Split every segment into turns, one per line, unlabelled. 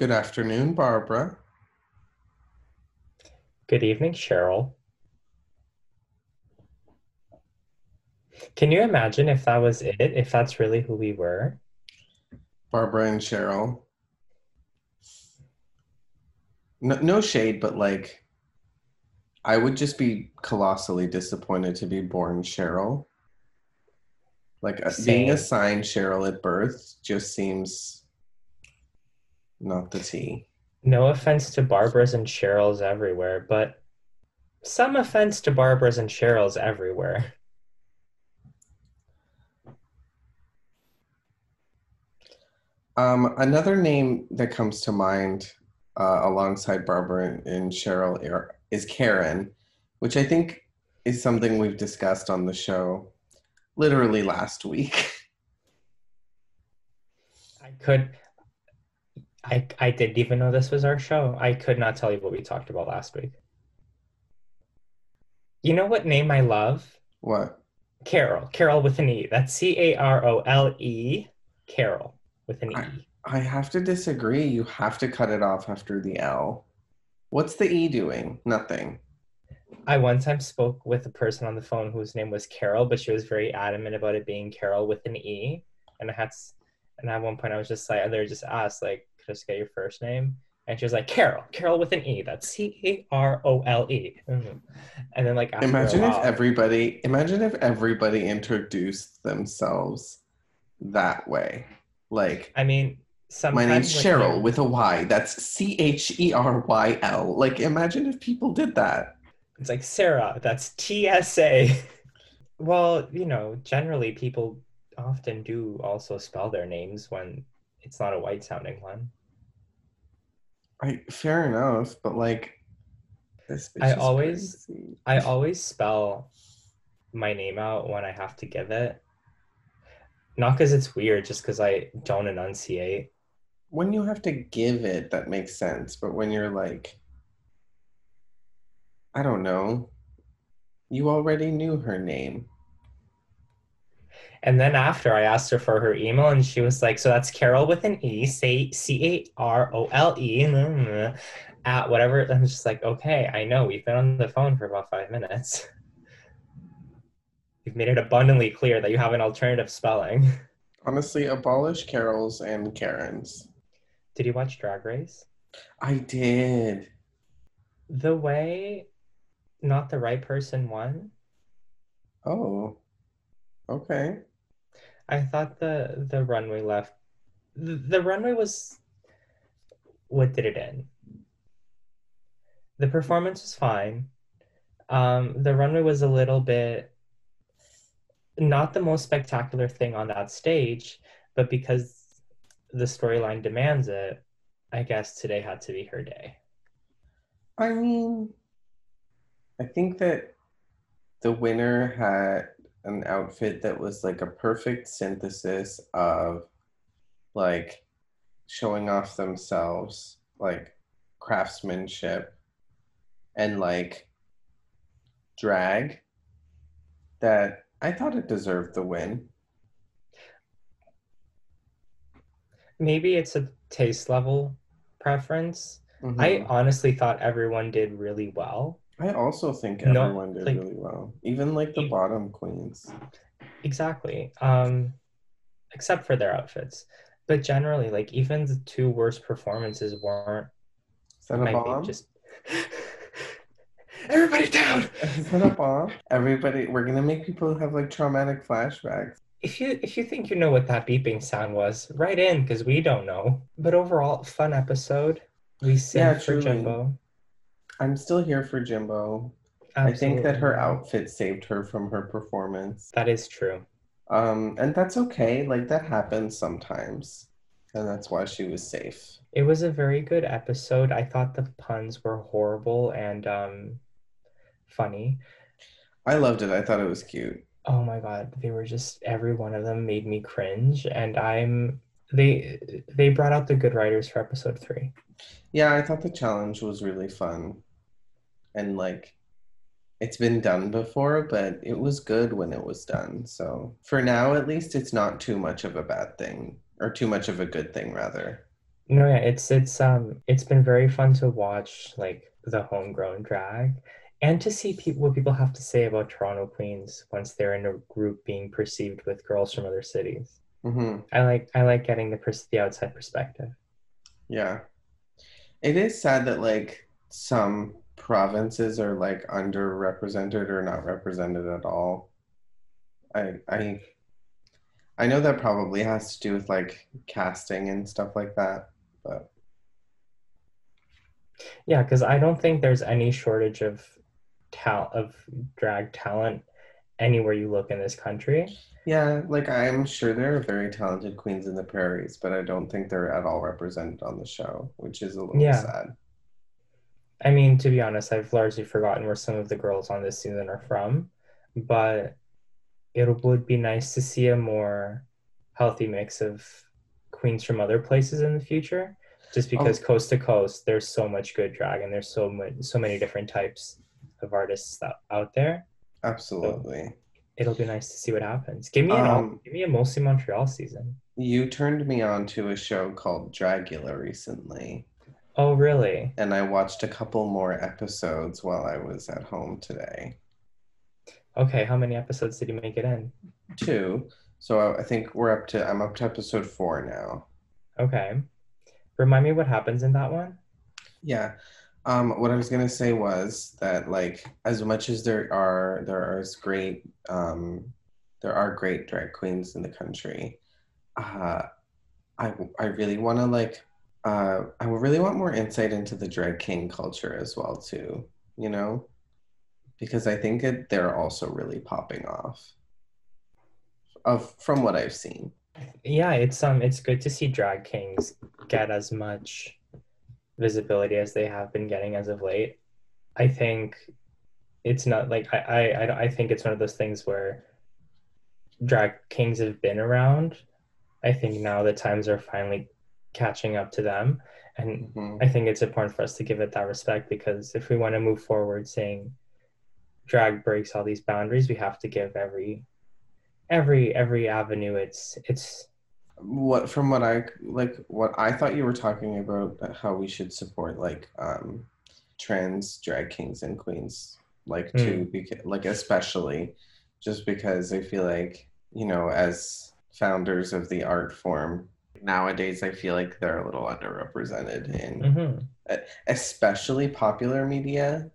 Good afternoon, Barbara.
Good evening, Cheryl. Can you imagine if that was it? If that's really who we were?
Barbara and Cheryl. No, no shade, but like, I would just be colossally disappointed to be born Cheryl. Like, uh, being assigned Cheryl at birth just seems not the tea.
No offense to Barbara's and Cheryl's everywhere, but some offense to Barbara's and Cheryl's everywhere.
Um, another name that comes to mind uh, alongside Barbara and, Cheryl is Karen, which I think is something we've discussed on the show literally last week.
I could I I didn't even know this was our show. I could not tell you what we talked about last week. You know what name I love?
what?
Carol. Carol with an E. That's C A R O L E. Carol with an E.
I- I have to disagree. You have to cut it off after the L. What's the E doing? Nothing.
I one time spoke with a person on the phone whose name was Carol, but she was very adamant about it being Carol with an E. And I had, s- and at one point I was just like, they just asked, like, I just get your first name? And she was like, Carol, Carol with an E. That's C A R O L E. Mhm. And then like,
Imagine if everybody imagine if everybody introduced themselves that way. Like
I mean,
my name's
like,
Cheryl with a Y. That's C H E R Y L. Like imagine if people did that.
It's like Sarah, that's T S A. Well, you know, generally people often do also spell their names when it's not a white sounding one.
I fair enough, but like this
I always-
crazy.
I always spell my name out when I have to give it. Not because it's weird, just because I don't enunciate.
when you have to give it, that makes sense. But when you're like I don't know. You already knew her name.
And then after I asked her for her email, and she was like, "So that's Carol with an E, say C A R O L E, uh, at whatever." I'm just like, "Okay, I know. We've been on the phone for about five minutes. You've made it abundantly clear that you have an alternative spelling."
Honestly, abolish Carols and Karens.
Did you watch Drag Race?
I did.
The way, not the right person won.
Oh. Okay.
I thought the the runway left. The, the runway was. What did it end? The performance was fine. Um, the runway was a little bit. Not the most spectacular thing on that stage, but because the storyline demands it, I guess today had to be her day.
I mean, I think that the winner had an outfit that was like a perfect synthesis of like showing off themselves, like craftsmanship and like drag that I thought it deserved the win.
Maybe it's a taste level preference.
Mhm.
I honestly thought everyone did really well.
I also think
No,
everyone did
like-
really well, even like the bottom queens.
Exactly. Um, except for their outfits. But generally, like even the two worst performances weren't
Is that a bomb?
just everybody down.
Is that a bomb? Everybody, we're gonna make people have like traumatic flashbacks.
If you if you think you know what that beeping sound was, write in because we don't know. But overall, fun episode. We sing
Yeah,
for
truly. I'm still here for Jimbo. I think that her outfit saved her from her performance.
That is true.
Um, and that's okay. Like that happens sometimes. And that's why she was safe.
It was a very good episode. I thought the puns were horrible and um funny.
I loved it. I thought it was cute.
Oh my god, they were just every one of them made me cringe and I'm they they brought out the good writers for episode 3.
Yeah, I thought the challenge was really fun. And like it's been done before, but it was good when it was done. So for now, at least, it's not too much of a bad thing, or too much of a good thing, rather.
No, yeah, it's it's um it's been very fun to watch like the homegrown drag and to see people what people have to say about Toronto Queens once they're in a group being perceived with girls from other cities.
hmm
I like I like getting the pers- the outside perspective.
Yeah. It is sad that like some provinces are like underrepresented or not represented at all. I I I know that probably has to do with like casting and stuff like that, but
Yeah, because I don't think there's any shortage of tal of drag talent anywhere you look in this country.
yeah, like I'm sure there are very talented queens in the prairies, but I don't think they're at all represented on the show, which is a little
Yeah.
sad.
I mean, to be honest, I've largely forgotten where some of the girls on this season are from, but it would be nice to see a more healthy mix of queens from other places in the future. Just because coast to coast, there's so much good drag and there's so much, so many different types of artists that, out there.
Absolutely.
It'll be nice to see what happens. Give me an
Um,
give me a mostly Montreal season.
You turned me on to a show called Dragula recently.
Oh, really?
and I watched a couple more episodes while I was at home today.
Okay, how many episodes did you make it in?
Two. So I I think we're up to I'm up to episode four now.
Okay. Remind me what happens in that one?
Yeah. Um, what I was gonna say was that like as much as there are there are great um, there are great drag queens in the country, uh, I I really want to like uh, I really want more insight into the drag king culture as well too. You know, because I think it, they're also really popping off. Of from what I've seen.
Yeah, it's um it's good to see drag kings get as much visibility as they have been getting as of late. I think it's not like I I I, I think it's one of those things where drag kings have been around. I think now the times are finally catching up to them and
Mhm.
I think it's important for us to give it that respect because if we want to move forward saying drag breaks all these boundaries, we have to give every every every avenue its its
What from what I like what I thought you were talking about uh, how we should support like um trans drag kings and queens like to because like especially just because I feel like you know as founders of the art form nowadays I feel like they're a little underrepresented in
Mhm.
especially popular media,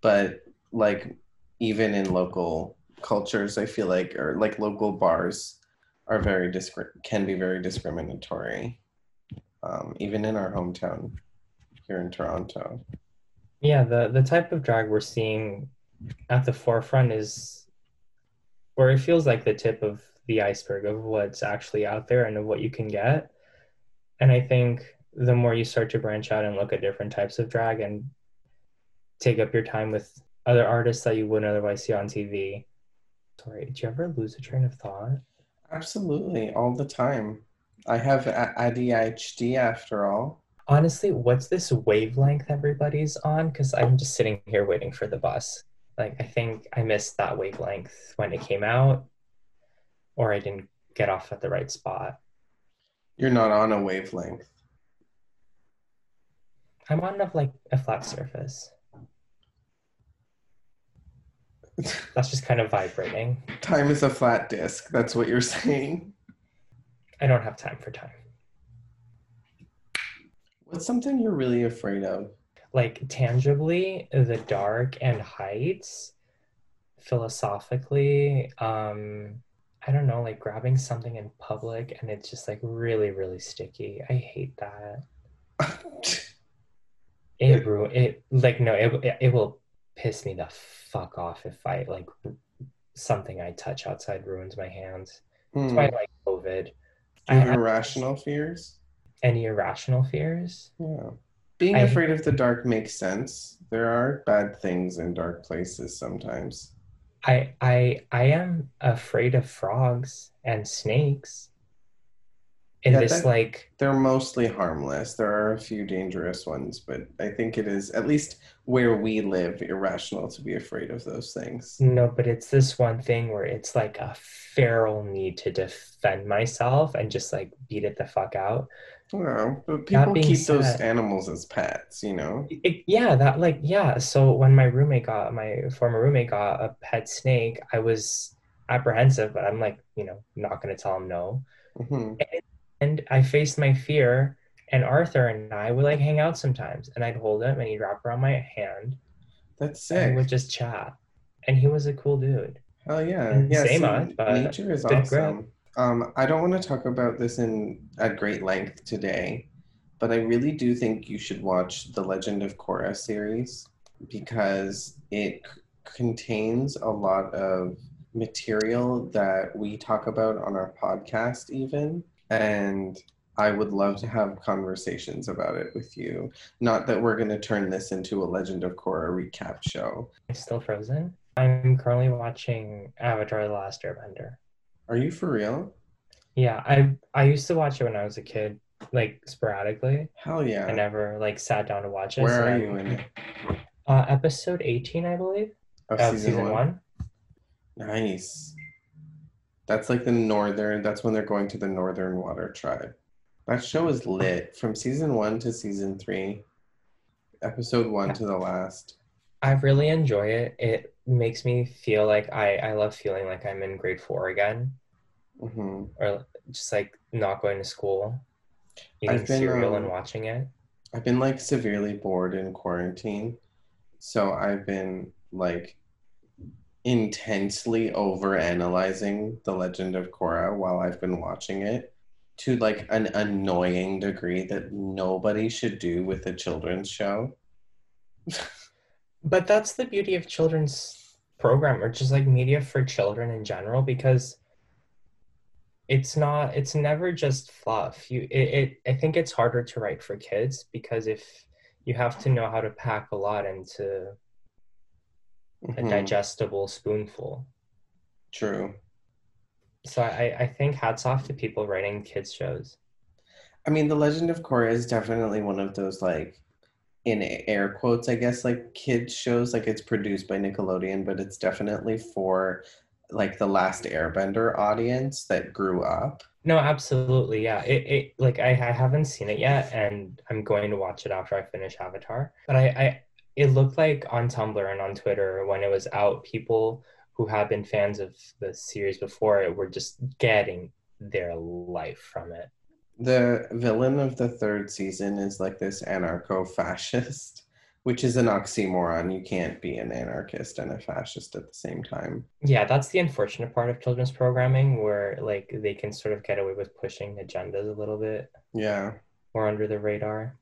but like even in local cultures, I feel like, or like local bars are very discri- can be very discriminatory. Um, even in our hometown here in Toronto.
Yeah, the the type of drag we're seeing at the forefront is where it feels like the tip of the iceberg of what's actually out there and of what you can get. And I think the more you start to branch out and look at different types of drag and take up your time with other artists that you wouldn't otherwise see on TV. Sorry, do you ever lose a train of thought?
Absolutely, all the time. I have ADHD after all.
Honestly, what's this wavelength everybody's on? Because I'm just sitting here waiting for the bus. Like, I think I missed that wavelength when it came out, or I didn't get off at the right spot.
You're not on a wavelength.
I'm on a, like a flat surface. That's just kind of vibrating.
Time is a flat disk. That's what you're saying.
I don't have time for time.
What's something you're really afraid of?
Like, tangibly, the dark and heights, philosophically, um, I don't know, like grabbing something in public and it's just like really, really sticky. I hate that. It ru- it like no, it it- it will piss me the fuck off if I like something I touch outside ruins my hands. That's
Hmm.
why I like COVID.
Do you have irrational fears?
Any irrational fears?
Yeah. Being
I-
afraid of the dark makes sense. There are bad things in dark places sometimes.
I I I am afraid of frogs and snakes. in
Yeah,
this like
They're mostly harmless. There are a few dangerous ones, but I think it is, at least where we live, irrational to be afraid of those things.
no, but it's this one thing where it's like a feral need to defend myself and just like beat it the fuck out.
Well, but people keep those animals as pets, you know?
It- yeah, that like yeah. So when my roommate got my former roommate got a pet snake, I was apprehensive, but I'm like, you know, not gonna tell him no.
hmm
And I faced my fear, and Arthur and I would like hang out sometimes, and I'd hold him, and he'd wrap around my hand,
That's
and we would just chat. And he was a cool dude.
Hell yeah. Yeah, see,
much, but
nature is
grip.
Um, I don't want to talk about this in at great length today, but I really do think you should watch the Legend of Korra series because it c- contains a lot of material that we talk about on our podcast even and I would love to have conversations about it with you. Not that we're going to turn this into a Legend of Korra recap show.
It's still frozen. I'm currently watching Avatar: The Last Airbender.
Are you for real?
Yeah, I I used to watch it when I was a kid, like sporadically.
Hell yeah.
I never like sat down to watch it.
Where
so
are
I'm-
you in it?
Uh, episode 18, I believe.
Of
Of season, one.
Nice. That's like the northern, that's when they're going to the Northern Water Tribe. That show is lit from season one to season three, episode one to the last.
I really enjoy it. It makes me feel like I I love feeling like I'm in grade four again,
hmm
or just like not going to school, eating
I've been,
cereal
um,
and watching it.
I've been like severely bored in quarantine. So I've been like intensely over analyzing The Legend of Korra while I've been watching it to like an annoying degree that nobody should do with a children's show.
But that's the beauty of children's program or just like media for children in general because it's not it's never just fluff. You it, it I think it's harder to write for kids because if you have to know how to pack a lot into a
Mhm,
digestible spoonful.
True.
So I, I think hats off to people writing kids shows.
I mean, The Legend of Korra is definitely one of those like in air quotes, I guess, like kids shows. Like it's produced by Nickelodeon, but it's definitely for like the Last Airbender audience that grew up.
No, absolutely, yeah. It, it like I, I haven't seen it yet, and I'm going to watch it after I finish Avatar. But I, I it looked like on Tumblr and on Twitter when it was out, people who had been fans of the series before it were just getting their life from it.
The villain of the third season is like this anarcho-fascist, which is an oxymoron. You can't be an anarchist and a fascist at the same time.
Yeah, that's the unfortunate part of children's programming where like they can sort of get away with pushing agendas a little bit
Yeah.
more under the radar.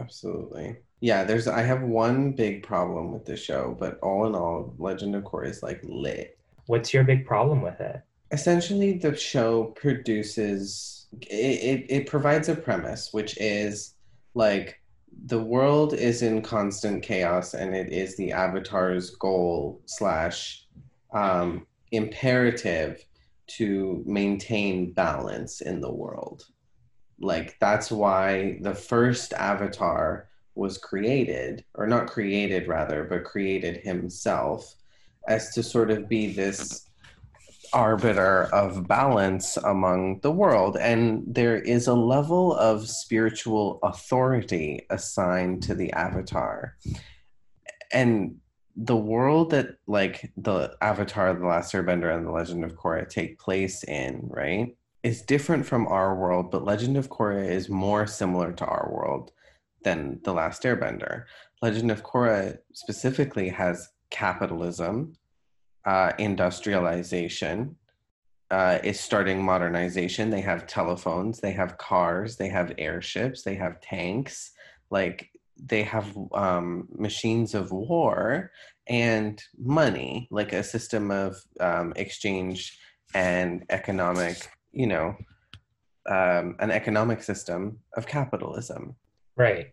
Absolutely. Yeah, there's I have one big problem with the show, but all in all, Legend of Korra is like lit.
What's your big problem with it?
Essentially, the show produces it, it, it provides a premise, which is like the world is in constant chaos and it is the avatar's goal slash um, imperative to maintain balance in the world. Like that's why the first avatar was created or not created rather but created himself as to sort of be this arbiter of balance among the world and there is a level of spiritual authority assigned to the avatar and the world that like the avatar the last airbender and the legend of korra take place in right is different from our world, but Legend of Korra is more similar to our world than The Last Airbender. Legend of Korra specifically has capitalism, uh, industrialization, uh, is starting modernization. They have telephones, they have cars, they have airships, they have tanks, like they have um, machines of war and money, like a system of um, exchange and economic you know, um, an economic system of capitalism.
Right.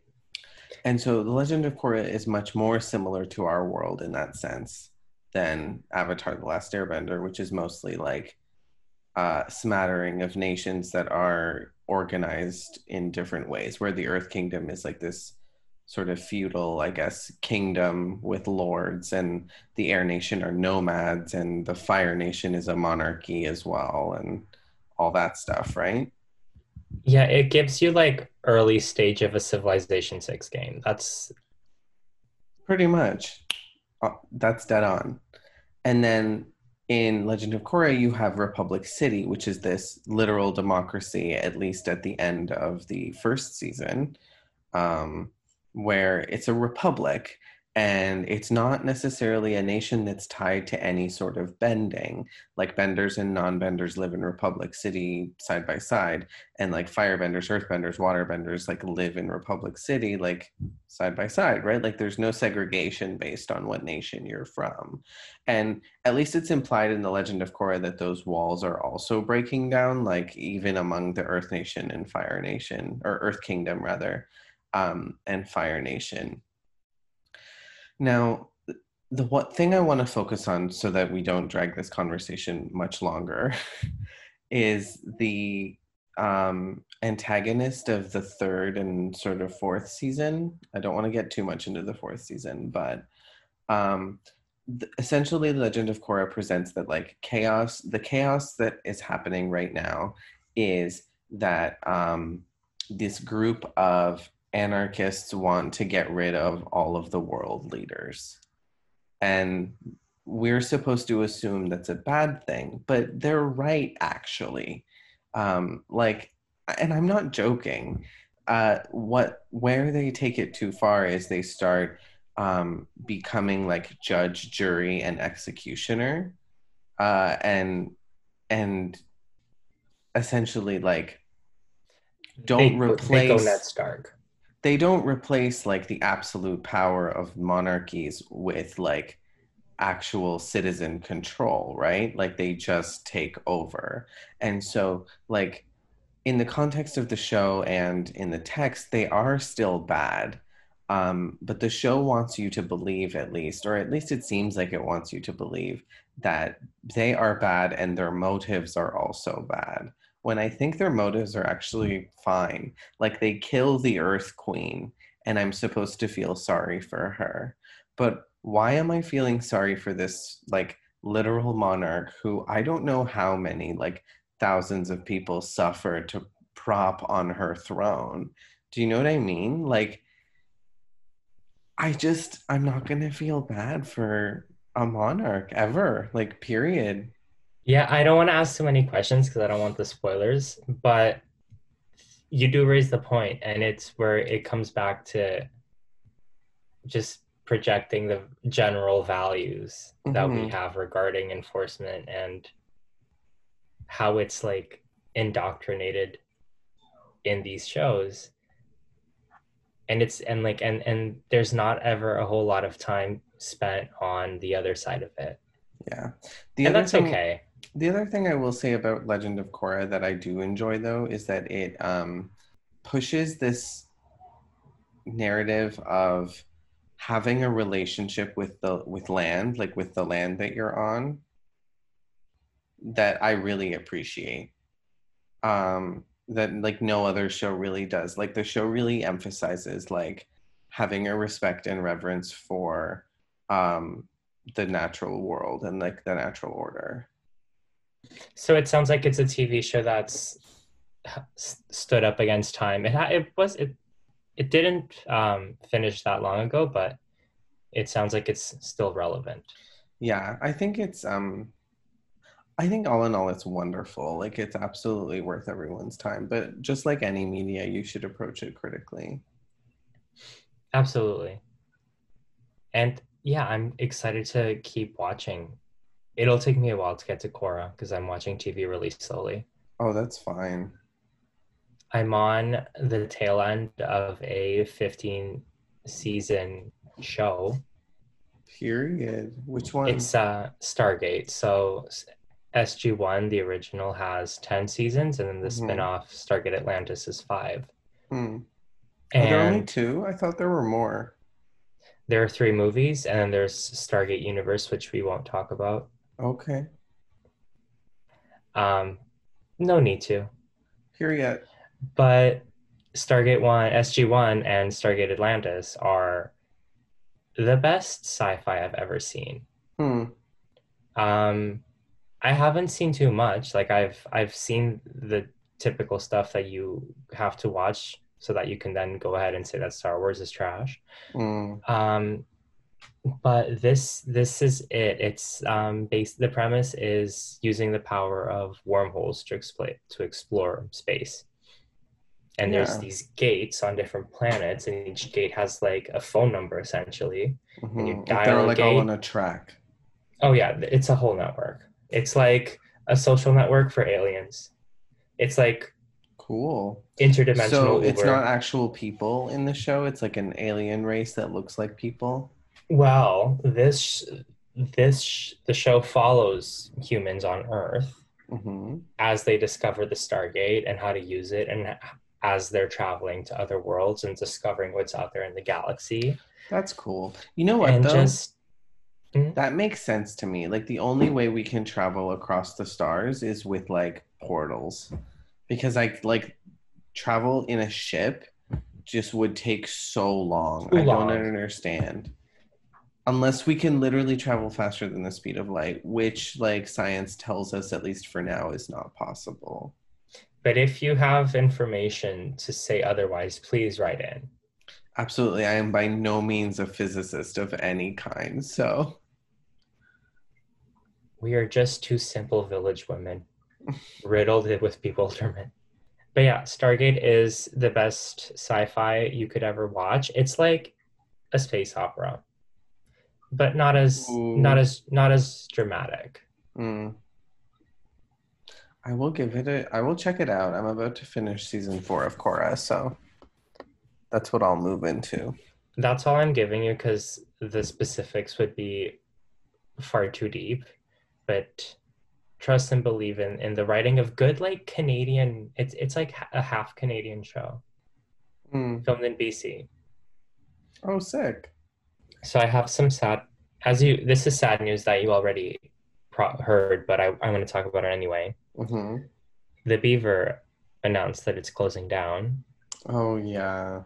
And so the Legend of Korra is much more similar to our world in that sense than Avatar The Last Airbender, which is mostly like uh, smattering of nations that are organized in different ways, where the Earth Kingdom is like this sort of feudal, I guess, kingdom with lords, and the Air Nation are nomads, and the Fire Nation is a monarchy as well, and all that stuff, right?
Yeah, it gives you like early stage of a Civilization 6 game. That's
pretty much. Uh, that's dead on. And then in Legend of Korra, you have Republic City, which is this literal democracy, at least at the end of the first season, um, where it's a republic and it's not necessarily a nation that's tied to any sort of bending. Like benders and non-benders live in republic city side by side and like firebenders earthbenders waterbenders like live in republic city like side by side right? Like there's no segregation based on what nation you're from. And at least it's implied in the legend of korra that those walls are also breaking down like even among the earth nation and fire nation or earth kingdom rather um, and fire nation now, the what thing I want to focus on so that we don't drag this conversation much longer is the um, antagonist of the third and sort of fourth season. I don't want to get too much into the fourth season, but um, th- essentially, the Legend of Korra presents that like chaos, the chaos that is happening right now is that um, this group of anarchists want to get rid of all of the world leaders. And we're supposed to assume that's a bad thing, but they're right, actually. Um, like, and I'm not joking. Uh, what where they take it too far is they start um, becoming like judge, jury, and executioner, uh, and and essentially like don't
they,
replace
they go Ned Stark
they don't replace like the absolute power of monarchies with like actual citizen control, right? Like they just take over. And so like in the context of the show and in the text, they are still bad. Um, but the show wants you to believe, at least, or at least it seems like it wants you to believe that they are bad and their motives are also bad when I think their motives are actually fine. Like they kill the Earth Queen, and I'm supposed to feel sorry for her. But why am I feeling sorry for this, like, literal monarch who I don't know how many, like, thousands of people suffered to prop on her throne? Do you know what I mean? Like, I just, I'm not to feel bad for a monarch ever, like, period.
Yeah, I don't want to ask too many questions because I don't want the spoilers, but you do raise the point, and it's where it comes back to just projecting the general values mm-hmm. that we mm-hmm. have regarding enforcement and how it's like indoctrinated in these shows and it's and like and and there's not ever a whole lot of time spent on the other side of it
yeah
the and that's thing, okay
the other thing I will say about Legend of Korra that I do enjoy though is that it um, pushes this narrative of having a relationship with the with land, like with the land that you're on, that I really appreciate. Um, that like no other show really does. Like the show really emphasizes like having a respect and reverence for um, the natural world and like the natural order.
So it sounds like it's a TV show that's stood up against time. It it was it it didn't um, finish that long ago, but it sounds like it's still relevant.
Yeah, I think it's um I think all in all it's wonderful. Like it's absolutely worth everyone's time, but just like any media, you should approach it critically.
Absolutely. And yeah, I'm excited to keep watching It'll take me a while to get to Korra because I'm watching TV really slowly.
Oh, that's fine.
I'm on the tail end of a 15 season show.
Period. Which one?
It's uh Stargate. So SG1, the original, has 10 seasons, and then the mm-hmm. spin-off Stargate Atlantis is five.
Hmm. And Are there only two? I thought there were more.
There are three movies, and then there's Stargate Universe, which we won't talk about.
Okay.
Um, No need to.
Period.
But Stargate One, SG One, and Stargate Atlantis are the best sci-fi I've ever seen.
Hmm.
Um, I haven't seen too much. Like I've I've seen the typical stuff that you have to watch so that you can then go ahead and say that Star Wars is trash.
Mm.
Um, but this this is it. It's um, based. The premise is using the power of wormholes to explain to explore space. And there's
Yeah.
these gates on different planets, and each gate has like a phone number essentially.
Mhm.
you dial
They're
a
like all on a track.
Oh yeah, it's a whole network. It's like a social network for aliens. It's like
Cool.
interdimensional
So it's
Uber.
not actual people in the show. It's like an alien race that looks like people.
Well, this this the show follows humans on Earth
hmm
as they discover the Stargate and how to use it, and as they're traveling to other worlds and discovering what's out there in the galaxy,
That's cool. You know what
and
though?
just
That makes sense to me. Like the only way we can travel across the stars is with like portals. Because like like travel in a ship just would take so long.
Too
I
long.
don't understand. Unless we can literally travel faster than the speed of light, which like science tells us at least for now is not possible.
but if you have information to say otherwise, please write in.
Absolutely. I am by no means a physicist of any kind. So
We are just two simple village women, riddled with bewilderment. But yeah, Stargate is the best sci-fi you could ever watch. It's like a space opera, but not as
Ooh.
not as not as dramatic.
Mm. I will give it a. I will check it out. I'm about to finish season four of Korra, so that's what I'll move into.
That's all I'm giving you because the specifics would be far too deep. But trust and believe in in the writing of good like Canadian. It's it's like a half Canadian show
Mm.
filmed in BC.
Oh, sick.
So I have some sad, as you, this is sad news that you already pro- heard, but I, I'm going to talk about it anyway.
hmm
The Beaver announced that it's closing down.
Oh yeah.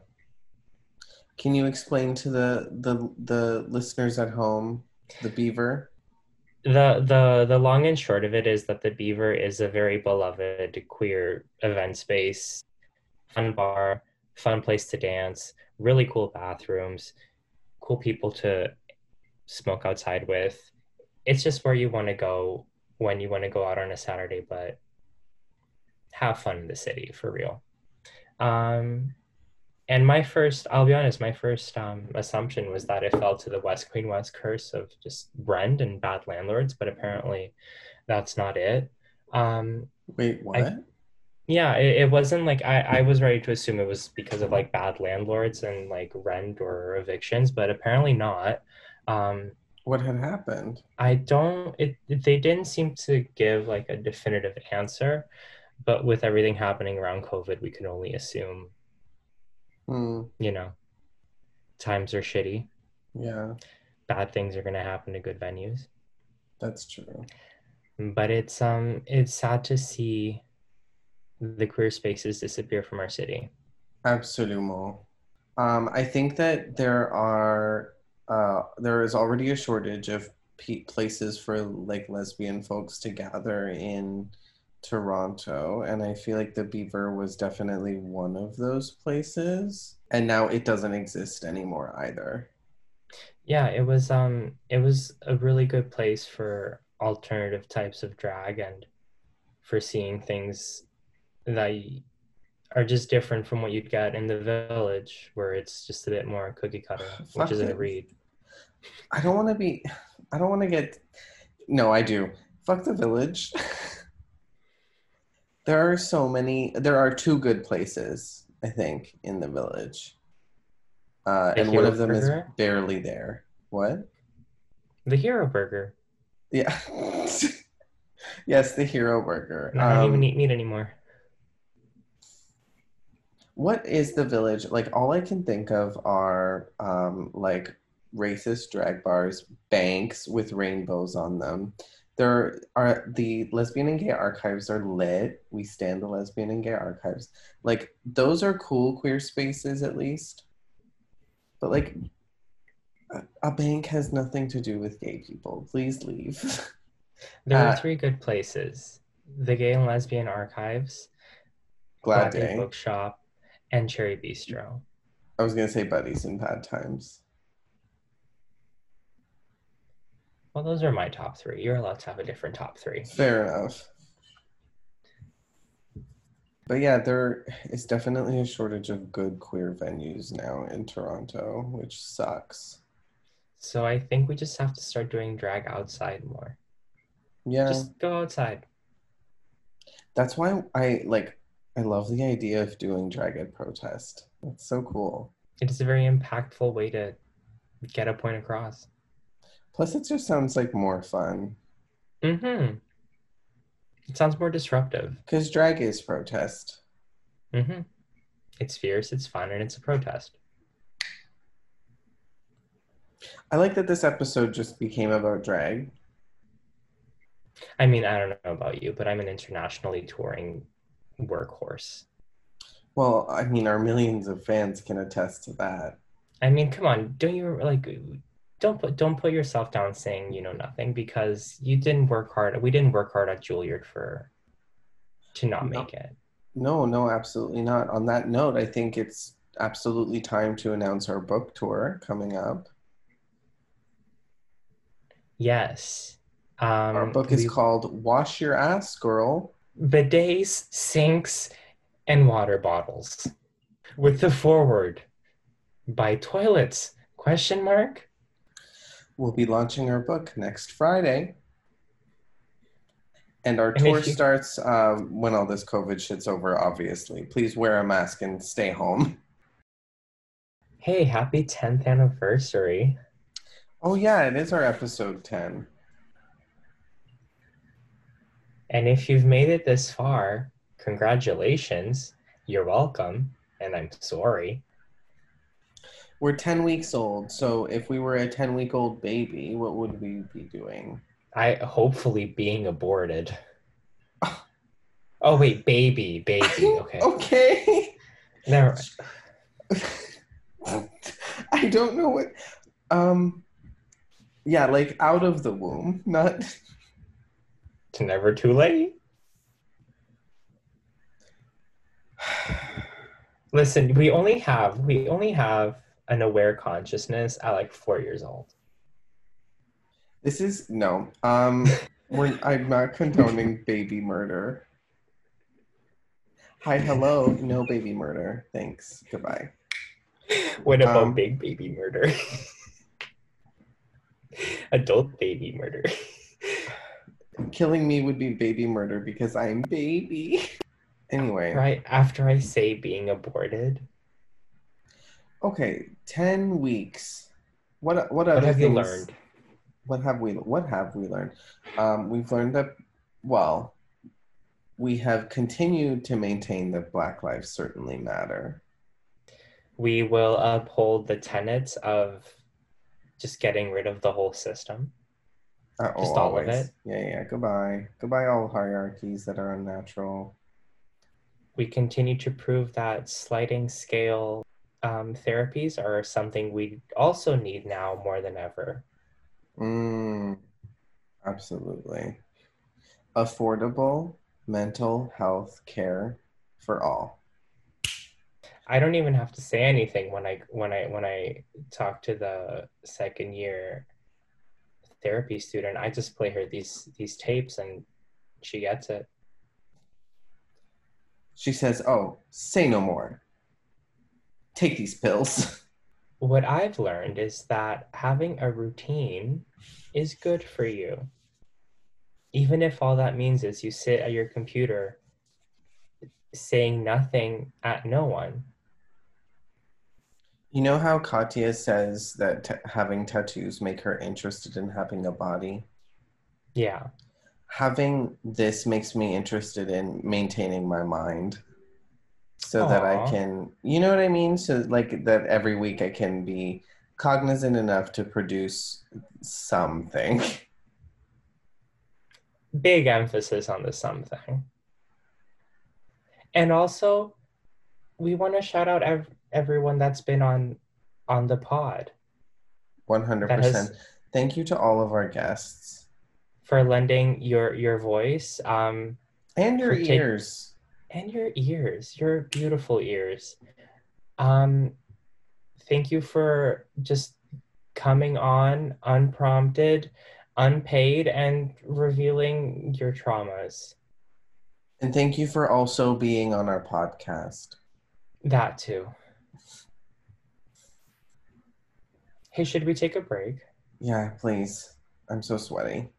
Can you explain to the the the listeners at home the beaver?
The, the, the long and short of it is that the Beaver is a very beloved queer event space, fun bar, fun place to dance, really cool bathrooms, cool people to smoke outside with. It's just where you want to go when you want to go out on a Saturday, but have fun in the city for real. Um, and my first, I'll be honest, my first um, assumption was that it fell to the West Queen West curse of just rent and bad landlords, but apparently that's not it. Um,
Wait, what?
Yeah, it, it wasn't like I, I was ready to assume it was because of like bad landlords and like rent or evictions, but apparently not. Um,
what had happened?
I don't, it, they didn't seem to give like a definitive answer, but with everything happening around COVID, we can only assume,
Hmm.
you know, times are shitty.
Yeah,
Bad things are going to happen to good venues.
that's true.
But it's um it's sad to see the queer spaces disappear from our city.
Absolutely. Um, I think that there are uh, there is already a shortage of pe- places for like lesbian folks to gather in Toronto, and I feel like the Beaver was definitely one of those places. And now it doesn't exist anymore either.
Yeah, it was um it was a really good place for alternative types of drag and for seeing things that are just different from what you'd get in the village where it's just a bit more cookie cutter, which isn't a read.
I don't want to be. I don't want to get. No, I do. Fuck the village. there are so many. There are two good places, I think, in the village. Uh, and one of them is barely there. What?
The Hero Burger.
Yeah. yes, the Hero Burger.
And I don't even
Um,
eat meat anymore.
What is the village? Like, all I can think of are um, like racist drag bars, banks with rainbows on them, There are the lesbian and gay archives are lit. We stand the lesbian and gay archives. Like those are cool queer spaces at least. But like a- a bank has nothing to do with gay people. Please leave.
There
Uh,
are three good places: the Gay and Lesbian Archives,
Glad
Glad
day.
Bookshop, and Cherry Bistro.
I was gonna say buddies in bad times.
Well, those are my top three. You're allowed to have a different top three.
Fair enough. But yeah, there is definitely a shortage of good queer venues now in Toronto, which sucks.
So I think we just have to start doing drag outside more.
Yeah,
Just go outside.
that's why I like I love the idea of doing drag at protest. That's so cool.
It is a very impactful way to get a point across.
Plus it just sounds like more fun
Mm-hmm. It sounds more disruptive.
cuz drag is protest.
Mm-hmm. It's fierce, it's fun, and it's a protest.
I like that this episode just became about drag.
I mean, I don't know about you, but I'm an internationally touring workhorse.
Well, I mean our millions of fans can attest to that.
I mean, come on, don't you like don't put don't put yourself down saying you know nothing because you didn't work hard. We didn't work hard at Juilliard for to not
No.
make it.
No, no, absolutely not. On that note, I think it's absolutely time to announce our book tour coming up.
Yes. Um,
Our book is
we-
called Wash Your Ass, Girl.
Bidets, sinks, and water bottles. With the forward by toilets question mark.
We'll be launching our book next Friday. And our
And
tour
you-
starts um, when all this COVID shit's over, obviously. Please wear a mask and stay home.
Hey, happy 10th anniversary.
Oh, yeah, it is our episode 10.
And if you've made it this far, congratulations. You're welcome. And I'm sorry.
We're 10 weeks old, so if we were a 10 week old baby, what would we be doing?
I hopefully being aborted. Oh wait, baby, baby. Okay.
okay.
Never.
I don't know what. Um, yeah, like out of the womb, not.
It's never too late. Listen, we only have we only have an aware consciousness at like four years old.
This is no. Um, we're, I'm not condoning baby murder. Hi, hello. No baby murder. Thanks. Goodbye.
What about
Um,
big baby murder? Adult baby murder.
Killing me would be baby murder because I'm baby. Anyway,
right after I say being aborted.
okay. Ten weeks. What what
What
other
have you learned?
what have we what have we learned um, we've learned that well we have continued to maintain that black lives certainly matter
We will uphold the tenets of just getting rid of the whole system.
Uh,
Just
oh,
all of
always.
it?
yeah yeah goodbye goodbye all hierarchies that are unnatural
We continue to prove that sliding scale um, therapies are something we also need now more than ever.
mm, absolutely affordable mental health care for all
I don't even have to say anything when I when I when I talk to the second year therapy student. I just play her these these tapes and she gets it.
she says oh say no more take these pills
What I've learned is that having a routine is good for you. Even if all that means is you sit at your computer saying nothing at no one.
You know how Katya says that t- having tattoos make her interested in having a body?
Yeah.
Having this makes me interested in maintaining my mind so that I can, you know what I mean? So, like, that every week I can be cognizant enough to produce something.
big emphasis on the something. And also, we want to shout out ev- everyone that's been on on the pod
100%.
Has-
Thank you to all of our guests
for lending your your voice um,
and your ears.
and your ears, your beautiful ears. Um, thank you for just coming on unprompted, unpaid, and revealing your traumas.
And thank you for also being on our podcast.
That too. Hey, should we take a break?
Yeah, please. I'm so sweaty.